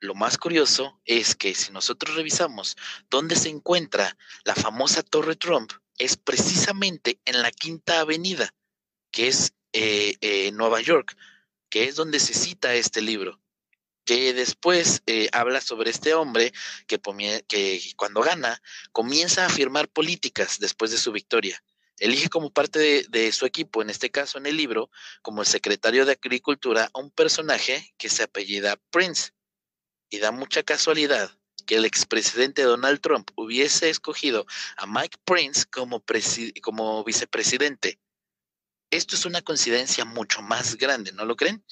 Lo más curioso es que si nosotros revisamos dónde se encuentra la famosa Torre Trump, es precisamente en la Quinta Avenida, que es eh, eh, Nueva York, que es donde se cita este libro. Que después eh, habla sobre este hombre que, cuando gana comienza a firmar políticas después de su victoria. Elige como parte de, de, su equipo, en este caso en el libro, como el secretario de Agricultura, a un personaje que se apellida Prince. Y da mucha casualidad que el expresidente Donald Trump hubiese escogido a Mike Prince como, como vicepresidente. Esto es una coincidencia mucho más grande, ¿no lo creen?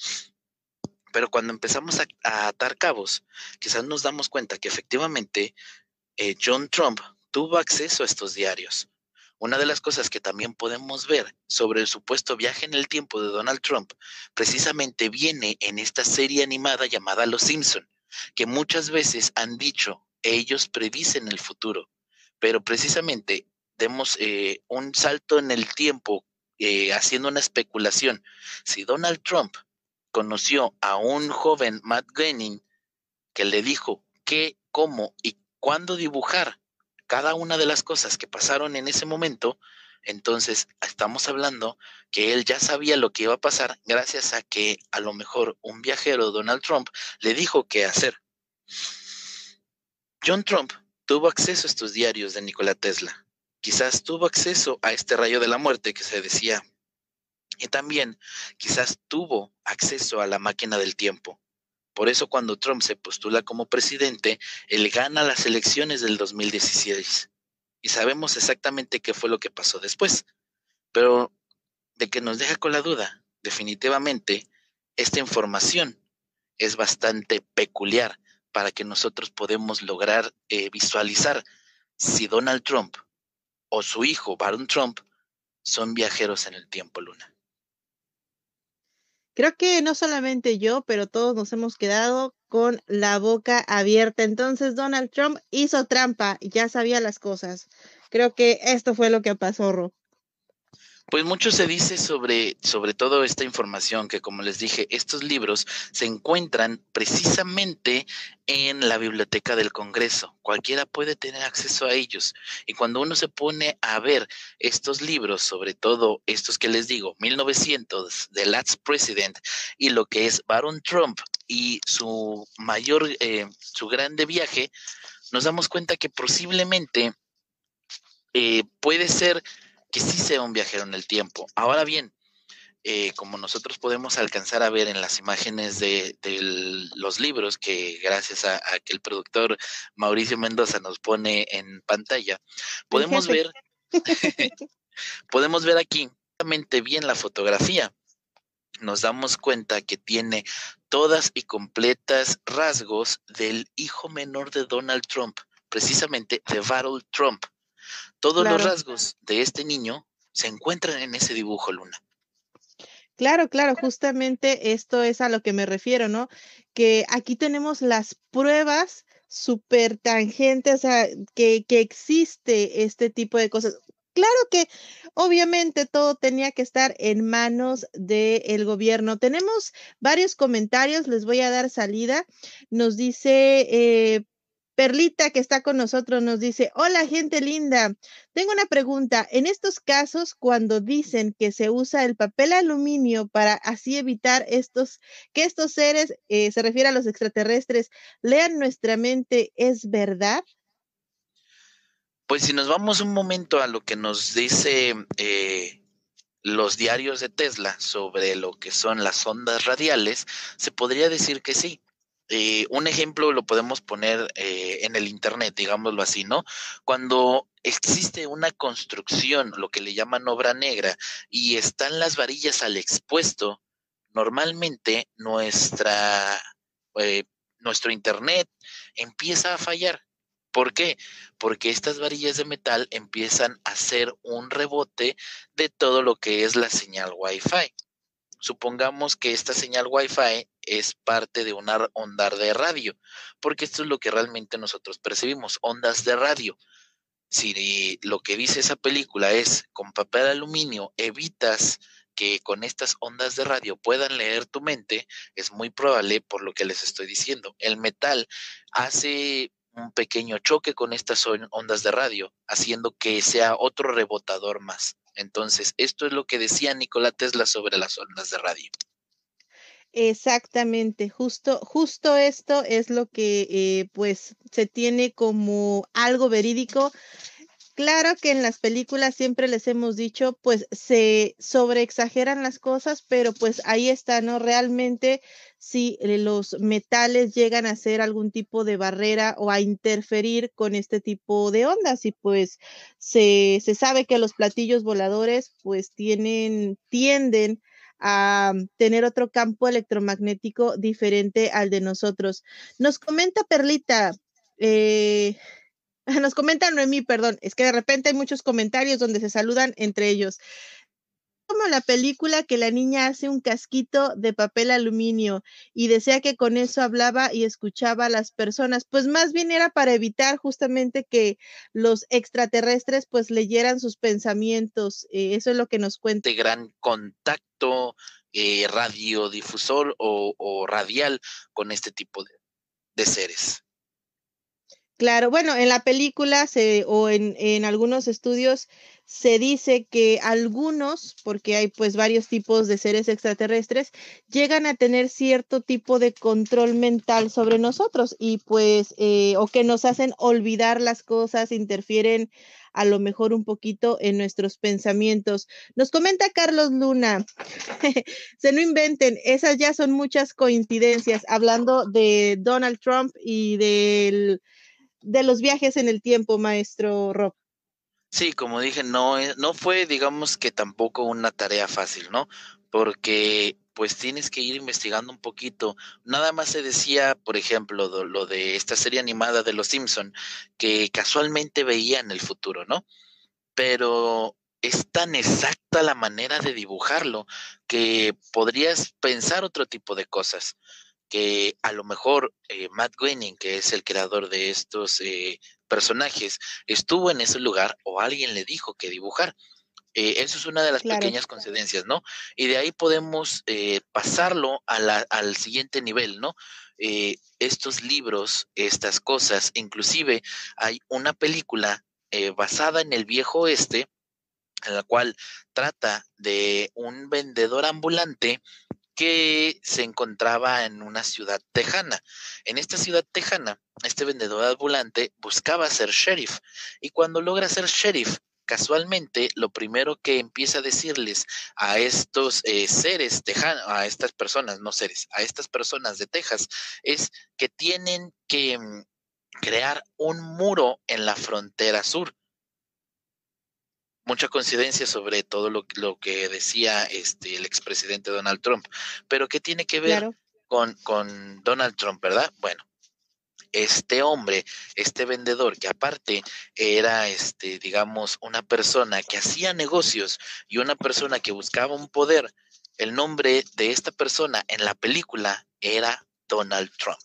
Pero cuando empezamos a, atar cabos, quizás nos damos cuenta que efectivamente eh, John Trump tuvo acceso a estos diarios. Una de las cosas que también podemos ver sobre el supuesto viaje en el tiempo de Donald Trump precisamente viene en esta serie animada llamada Los Simpson, que muchas veces han dicho, ellos predicen el futuro, pero precisamente demos eh, un salto en el tiempo eh, haciendo una especulación. Si Donald Trump conoció a un joven Matt Groening que le dijo qué, cómo y cuándo dibujar cada una de las cosas que pasaron en ese momento, entonces estamos hablando que él ya sabía lo que iba a pasar gracias a que a lo mejor un viajero, Donald Trump, le dijo qué hacer. John Trump tuvo acceso a estos diarios de Nikola Tesla. Quizás tuvo acceso a este rayo de la muerte que se decía. Y también quizás tuvo acceso a la máquina del tiempo. Por eso cuando Trump se postula como presidente, él gana las elecciones del 2016 y sabemos exactamente qué fue lo que pasó después. Pero de que nos deja con la duda, definitivamente, esta información es bastante peculiar para que nosotros podemos lograr eh, visualizar si Donald Trump o su hijo, Baron Trump, son viajeros en el tiempo, Luna. Creo que no solamente yo, pero todos nos hemos quedado con la boca abierta. Entonces Donald Trump hizo trampa, ya sabía las cosas. Creo que esto fue lo que pasó, Ro. Pues mucho se dice sobre, sobre todo esta información que, como les dije, estos libros se encuentran precisamente en la biblioteca del Congreso. Cualquiera puede tener acceso a ellos. Y cuando uno se pone a ver estos libros, sobre todo estos que les digo, 1900, The Last President, y lo que es Baron Trump y su mayor, eh, su grande viaje, nos damos cuenta que posiblemente eh, puede ser que sí sea un viajero en el tiempo. Ahora bien, eh, como nosotros podemos alcanzar a ver en las imágenes de, los libros que gracias a, que el productor Mauricio Mendoza nos pone en pantalla, podemos ver, podemos ver aquí bien la fotografía. Nos damos cuenta que tiene todas y completas rasgos del hijo menor de Donald Trump, precisamente de Harold Trump. Todos los rasgos de este niño se encuentran en ese dibujo, Luna. Claro, claro, justamente esto es a lo que me refiero, ¿no? Que aquí tenemos las pruebas súper tangentes, o sea, que, que existe este tipo de cosas. Claro que obviamente todo tenía que estar en manos del gobierno. Tenemos varios comentarios, les voy a dar salida. Nos dice eh, Perlita, que está con nosotros, nos dice, hola gente linda, tengo una pregunta. En estos casos, cuando dicen que se usa el papel aluminio para así evitar estos, que estos seres, eh, se refiere a los extraterrestres, lean nuestra mente, ¿es verdad? Pues si nos vamos un momento a lo que nos dice eh, los diarios de Tesla sobre lo que son las ondas radiales, se podría decir que sí. Eh, un ejemplo lo podemos poner eh, en el Internet, digámoslo así, ¿no? Cuando existe una construcción, lo que le llaman obra negra, y están las varillas al expuesto, normalmente nuestra, eh, nuestro Internet empieza a fallar. ¿Por qué? Porque estas varillas de metal empiezan a hacer un rebote de todo lo que es la señal Wi-Fi. Supongamos que esta señal Wi-Fi es parte de una onda de radio, porque esto es lo que realmente nosotros percibimos, ondas de radio. Si lo que dice esa película es con papel aluminio evitas que con estas ondas de radio puedan leer tu mente, es muy probable por lo que les estoy diciendo. El metal hace un pequeño choque con estas ondas de radio, haciendo que sea otro rebotador más. Entonces, esto es lo que decía Nikola Tesla sobre las ondas de radio. Exactamente, justo, justo esto es lo que eh, pues se tiene como algo verídico. Claro que en las películas siempre les hemos dicho, pues se sobreexageran las cosas, pero pues ahí está, ¿no? Realmente si eh, los metales llegan a ser algún tipo de barrera o a interferir con este tipo de ondas y pues se, se sabe que los platillos voladores pues tienen, tienden a tener otro campo electromagnético diferente al de nosotros. Nos comenta Perlita, eh, nos comenta Noemí, perdón, es que de repente hay muchos comentarios donde se saludan entre ellos como la película que la niña hace un casquito de papel aluminio y decía que con eso hablaba y escuchaba a las personas. Pues más bien era para evitar justamente que los extraterrestres pues leyeran sus pensamientos. Eh, eso es lo que nos cuenta. De gran contacto eh, radiodifusor o, radial con este tipo de seres. Claro, bueno, en la película se, o en, en, algunos estudios se dice que algunos, porque hay pues varios tipos de seres extraterrestres, llegan a tener cierto tipo de control mental sobre nosotros y pues, eh, o que nos hacen olvidar las cosas, interfieren a lo mejor un poquito en nuestros pensamientos. Nos comenta Carlos Luna, se no inventen, esas ya son muchas coincidencias, hablando de Donald Trump y del de los viajes en el tiempo, maestro Rob. Sí, como dije, no, no fue, digamos que tampoco una tarea fácil, ¿no? Porque pues tienes que ir investigando un poquito. Nada más se decía, por ejemplo, lo, de esta serie animada de Los Simpson, que casualmente veían el futuro, ¿no? Pero es tan exacta la manera de dibujarlo que podrías pensar otro tipo de cosas que a lo mejor eh, Matt Groening, que es el creador de estos eh, personajes, estuvo en ese lugar o alguien le dijo que dibujar. Eh, eso es una de las pequeñas coincidencias, ¿no? Y de ahí podemos pasarlo al siguiente nivel, ¿no? estos libros, estas cosas, inclusive hay una película basada en el viejo oeste, en la cual trata de un vendedor ambulante que se encontraba en una ciudad tejana. En esta ciudad tejana, este vendedor ambulante buscaba ser sheriff y cuando logra ser sheriff, casualmente lo primero que empieza a decirles a estos eh, seres tejanos, a estas personas, no seres, a estas personas de Texas, es que tienen que mm, crear un muro en la frontera sur mucha coincidencia sobre todo lo, lo, que decía este el expresidente Donald Trump. Pero ¿qué tiene que ver con, con Donald Trump, verdad? Bueno, este hombre, este vendedor, que aparte era, este, digamos, una persona que hacía negocios y una persona que buscaba un poder, el nombre de esta persona en la película era Donald Trump.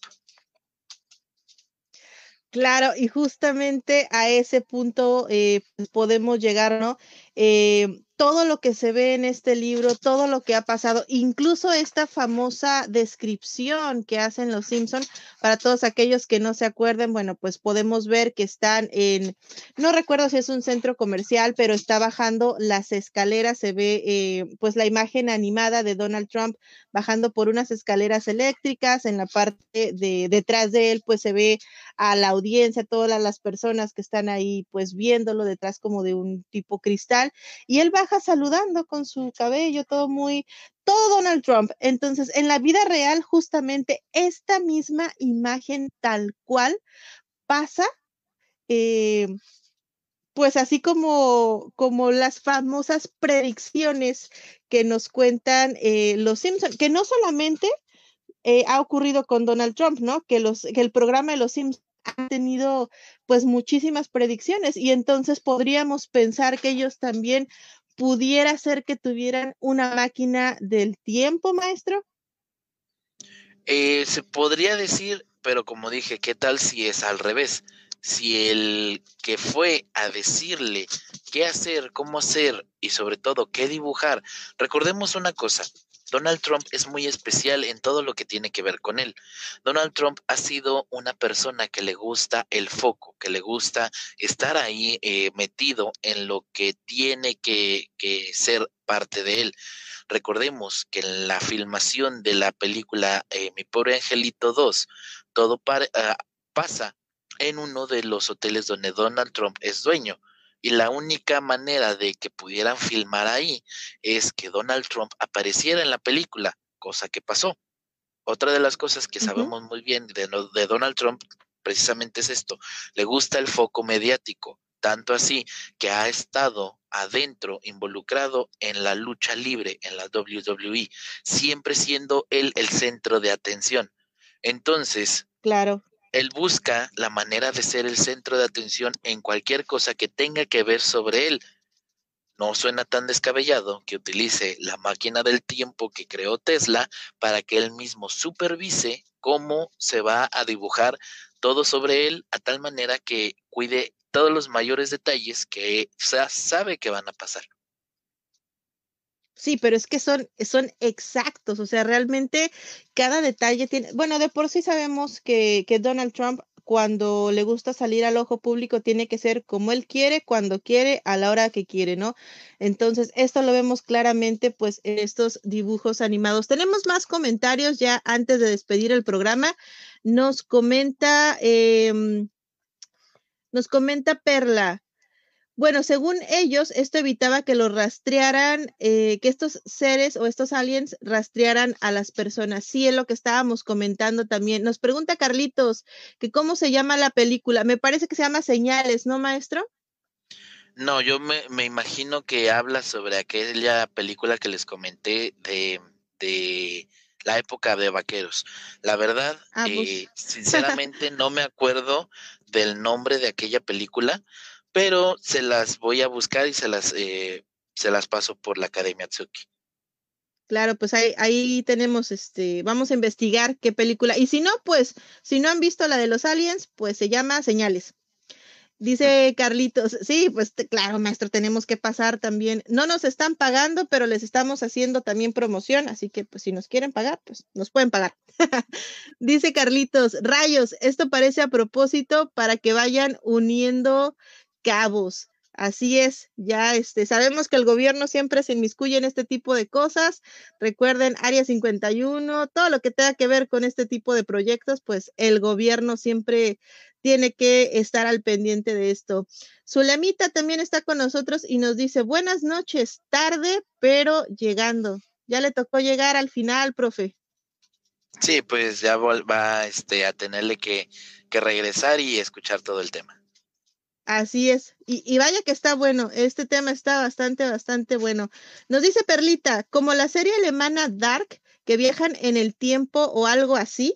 Claro, y justamente a ese punto eh, pues, podemos llegar, ¿no? Eh, todo lo que se ve en este libro, todo lo que ha pasado, incluso esta famosa descripción que hacen los Simpson, para todos aquellos que no se acuerden, bueno, pues podemos ver que están en, no recuerdo si es un centro comercial, pero está bajando las escaleras, se ve eh, pues la imagen animada de Donald Trump bajando por unas escaleras eléctricas, en la parte de detrás de él, pues se ve a la audiencia, todas las personas que están ahí, pues viéndolo detrás como de un tipo cristal, y él baja saludando con su cabello, todo muy, todo Donald Trump. Entonces, en la vida real, justamente esta misma imagen tal cual pasa, eh, pues así como, como las famosas predicciones que nos cuentan eh, los Simpsons, que no solamente eh, ha ocurrido con Donald Trump, ¿no? Que, los, que el programa de los Simpsons ha tenido pues muchísimas predicciones y entonces podríamos pensar que ellos también pudiera ser que tuvieran una máquina del tiempo, maestro? Eh, se podría decir, pero como dije, ¿qué tal si es al revés? Si el que fue a decirle qué hacer, cómo hacer y sobre todo qué dibujar, recordemos una cosa, Donald Trump es muy especial en todo lo que tiene que ver con él. Donald Trump ha sido una persona que le gusta el foco, que le gusta estar ahí eh, metido en lo que tiene que, ser parte de él. Recordemos que en la filmación de la película eh, Mi pobre angelito 2, todo ah, pasa en uno de los hoteles donde Donald Trump es dueño. Y la única manera de que pudieran filmar ahí es que Donald Trump apareciera en la película, cosa que pasó. Otra de las cosas que sabemos muy bien de, de Donald Trump precisamente es esto, le gusta el foco mediático, tanto así que ha estado adentro, involucrado en la lucha libre, en la WWE, siempre siendo él el centro de atención. Entonces, claro. Él busca la manera de ser el centro de atención en cualquier cosa que tenga que ver sobre él. No suena tan descabellado que utilice la máquina del tiempo que creó Tesla para que él mismo supervise cómo se va a dibujar todo sobre él a tal manera que cuide todos los mayores detalles que sabe que van a pasar. Sí, pero es que son, son exactos, o sea, realmente cada detalle tiene, bueno, de por sí sabemos que, que Donald Trump cuando le gusta salir al ojo público tiene que ser como él quiere, cuando quiere, a la hora que quiere, ¿no? Entonces, esto lo vemos claramente pues en estos dibujos animados. Tenemos más comentarios ya antes de despedir el programa. Nos comenta, em, nos comenta Perla. Bueno, según ellos, esto evitaba que los rastrearan, eh, que estos seres o estos aliens rastrearan a las personas. Sí, es lo que estábamos comentando también. Nos pregunta Carlitos que cómo se llama la película. Me parece que se llama Señales, ¿no, maestro? No, yo me, me imagino que habla sobre aquella película que les comenté de, de la época de vaqueros. La verdad, ah, pues. eh, sinceramente no me acuerdo del nombre de aquella película pero se las voy a buscar y se las, eh, se las paso por la Academia Tsuki. Claro, pues ahí, ahí tenemos, este, vamos a investigar qué película. Y si no, pues, si no han visto la de los aliens, pues se llama Señales. Dice Carlitos, sí, pues claro, maestro, tenemos que pasar también. No nos están pagando, pero les estamos haciendo también promoción, así que pues si nos quieren pagar, pues nos pueden pagar. Dice Carlitos, rayos, esto parece a propósito para que vayan uniendo cabos. Así es, ya este, sabemos que el gobierno siempre se inmiscuye en este tipo de cosas. Recuerden, Área 51, todo lo que tenga que ver con este tipo de proyectos, pues el gobierno siempre tiene que estar al pendiente de esto. Zulemita también está con nosotros y nos dice, buenas noches, tarde, pero llegando. Ya le tocó llegar al final, profe. Sí, pues ya va este, a tenerle que, que regresar y escuchar todo el tema. Así es. Y, vaya que está bueno. Este tema está bastante, bastante bueno. Nos dice Perlita, como la serie alemana Dark, que viajan en el tiempo o algo así.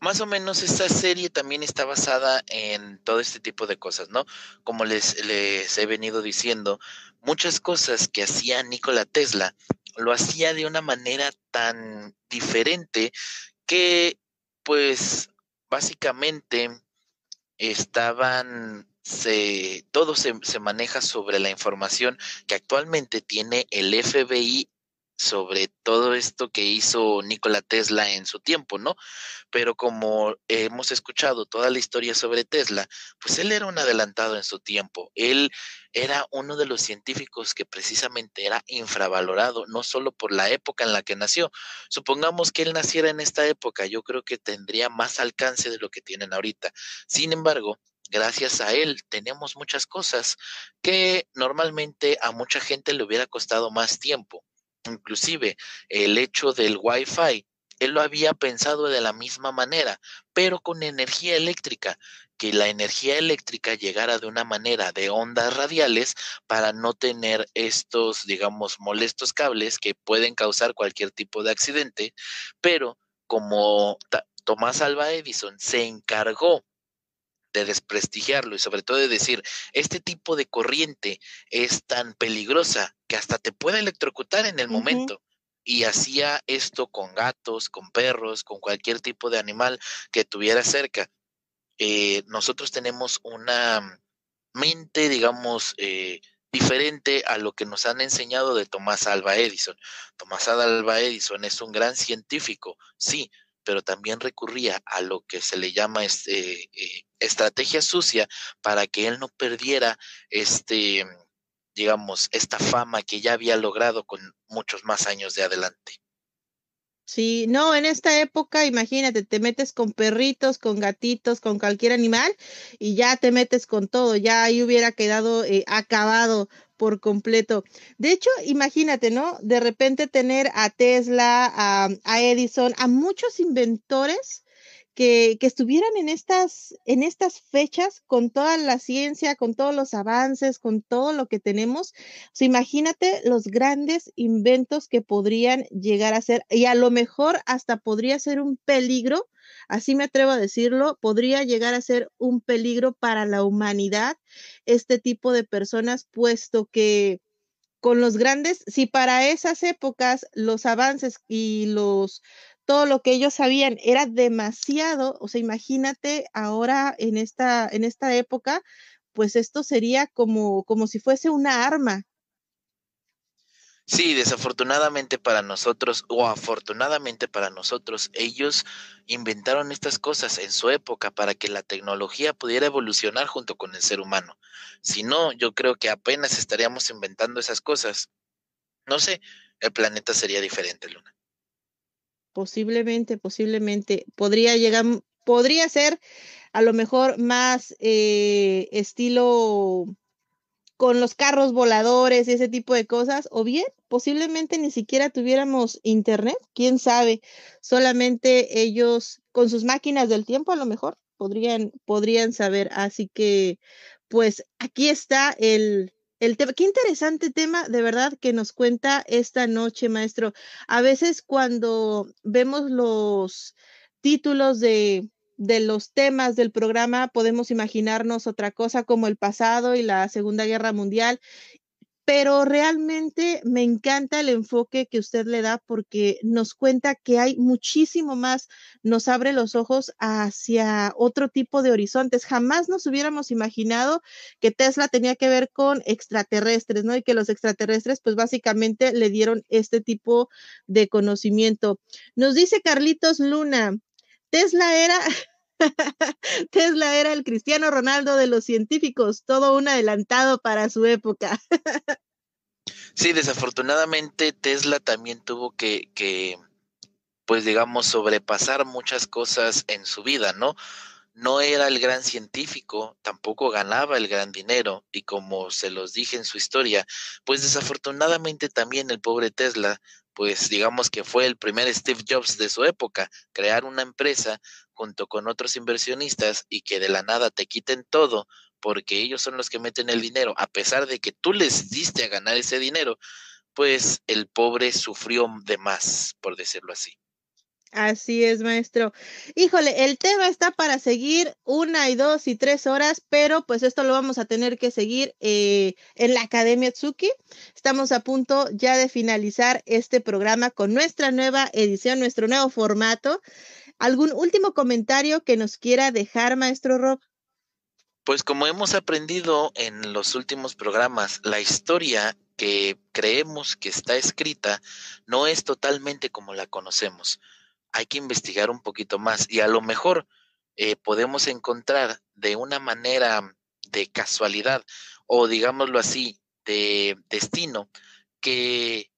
Más o menos esta serie también está basada en todo este tipo de cosas, ¿no? Como les, les he venido diciendo, muchas cosas que hacía Nikola Tesla lo hacía de una manera tan diferente que, pues, básicamente estaban, se, todo se, se maneja sobre la información que actualmente tiene el FBI sobre todo esto que hizo Nikola Tesla en su tiempo, ¿no? Pero como hemos escuchado toda la historia sobre Tesla, pues él era un adelantado en su tiempo. Él era uno de los científicos que precisamente era infravalorado, no solo por la época en la que nació. Supongamos que él naciera en esta época, yo creo que tendría más alcance de lo que tienen ahorita. Sin embargo, gracias a él tenemos muchas cosas que normalmente a mucha gente le hubiera costado más tiempo inclusive el hecho del Wi-Fi, él lo había pensado de la misma manera, pero con energía eléctrica, que la energía eléctrica llegara de una manera de ondas radiales para no tener estos, digamos, molestos cables que pueden causar cualquier tipo de accidente, pero como Tomás Alba Edison se encargó de desprestigiarlo y sobre todo de decir, este tipo de corriente es tan peligrosa que hasta te puede electrocutar en el momento. Y hacía esto con gatos, con perros, con cualquier tipo de animal que tuviera cerca. Eh, nosotros tenemos una mente, digamos, eh, diferente a lo que nos han enseñado de Tomás Alba Edison. Tomás Alba Edison es un gran científico, sí, pero también recurría a lo que se le llama este, eh, estrategia sucia para que él no perdiera este digamos, esta fama que ya había logrado con muchos más años de adelante. Sí, no, en esta época, imagínate, te metes con perritos, con gatitos, con cualquier animal y ya te metes con todo, ya ahí hubiera quedado eh, acabado por completo. De hecho, imagínate, ¿no? De repente tener a Tesla, a, Edison, a muchos inventores que, estuvieran en estas, en estas fechas con toda la ciencia, con todos los avances, con todo lo que tenemos. Imagínate los grandes inventos que podrían llegar a ser y a lo mejor hasta podría ser un peligro, así me atrevo a decirlo, podría llegar a ser un peligro para la humanidad este tipo de personas, puesto que con los grandes, si para esas épocas los avances y los todo lo que ellos sabían era demasiado, o sea, imagínate ahora en esta, en esta época, pues esto sería como, como si fuese una arma. Sí, desafortunadamente para nosotros, o afortunadamente para nosotros, ellos inventaron estas cosas en su época para que la tecnología pudiera evolucionar junto con el ser humano. Si no, yo creo que apenas estaríamos inventando esas cosas. No sé, el planeta sería diferente, Luna posiblemente, posiblemente podría llegar, podría ser a lo mejor más eh, estilo con los carros voladores y ese tipo de cosas, o bien posiblemente ni siquiera tuviéramos internet, quién sabe, solamente ellos con sus máquinas del tiempo a lo mejor podrían, podrían saber. Así que, pues aquí está el, el tema, qué interesante tema de verdad que nos cuenta esta noche, maestro. A veces cuando vemos los títulos de, de los temas del programa, podemos imaginarnos otra cosa como el pasado y la Segunda Guerra Mundial pero realmente me encanta el enfoque que usted le da porque nos cuenta que hay muchísimo más, nos abre los ojos hacia otro tipo de horizontes. Jamás nos hubiéramos imaginado que Tesla tenía que ver con extraterrestres, ¿no? Y que los extraterrestres, pues básicamente le dieron este tipo de conocimiento. Nos dice Carlitos Luna, Tesla era... Tesla era el Cristiano Ronaldo de los científicos, todo un adelantado para su época. sí, desafortunadamente Tesla también tuvo que, pues digamos, sobrepasar muchas cosas en su vida, ¿no? No era el gran científico, tampoco ganaba el gran dinero y como se los dije en su historia, pues desafortunadamente también el pobre Tesla pues digamos que fue el primer Steve Jobs de su época, crear una empresa junto con otros inversionistas y que de la nada te quiten todo porque ellos son los que meten el dinero, a pesar de que tú les diste a ganar ese dinero, pues el pobre sufrió de más, por decirlo así. Así es, maestro. Híjole, el tema está para seguir una y dos y tres horas, pero pues esto lo vamos a tener que seguir eh, en la Academia Tsuki. Estamos a punto ya de finalizar este programa con nuestra nueva edición, nuestro nuevo formato. ¿Algún último comentario que nos quiera dejar, maestro Rob? Pues como hemos aprendido en los últimos programas, la historia que creemos que está escrita no es totalmente como la conocemos hay que investigar un poquito más y a lo mejor eh, podemos encontrar de una manera de casualidad o digámoslo así, de destino, que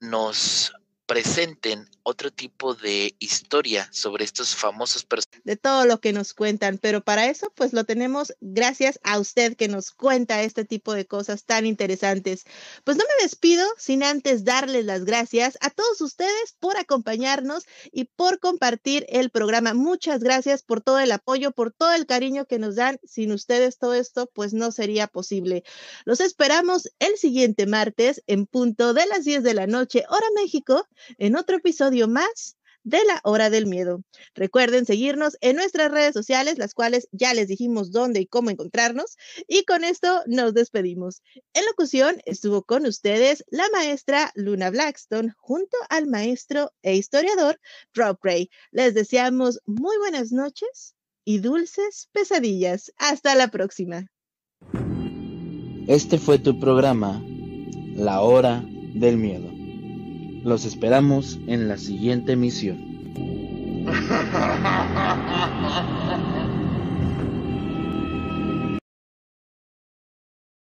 nos presenten otro tipo de historia sobre estos famosos personajes. De todo lo que nos cuentan, pero para eso pues lo tenemos gracias a usted que nos cuenta este tipo de cosas tan interesantes. Pues no me despido sin antes darles las gracias a todos ustedes por acompañarnos y por compartir el programa. Muchas gracias por todo el apoyo, por todo el cariño que nos dan. Sin ustedes todo esto pues no sería posible. Los esperamos el siguiente martes en punto de las 10 de la noche, hora México en otro episodio más de la hora del miedo. Recuerden seguirnos en nuestras redes sociales, las cuales ya les dijimos dónde y cómo encontrarnos. Y con esto nos despedimos. En locución estuvo con ustedes la maestra Luna Blackstone junto al maestro e historiador Rob Ray. Les deseamos muy buenas noches y dulces pesadillas. Hasta la próxima. Este fue tu programa, La Hora del Miedo. Los esperamos en la siguiente emisión.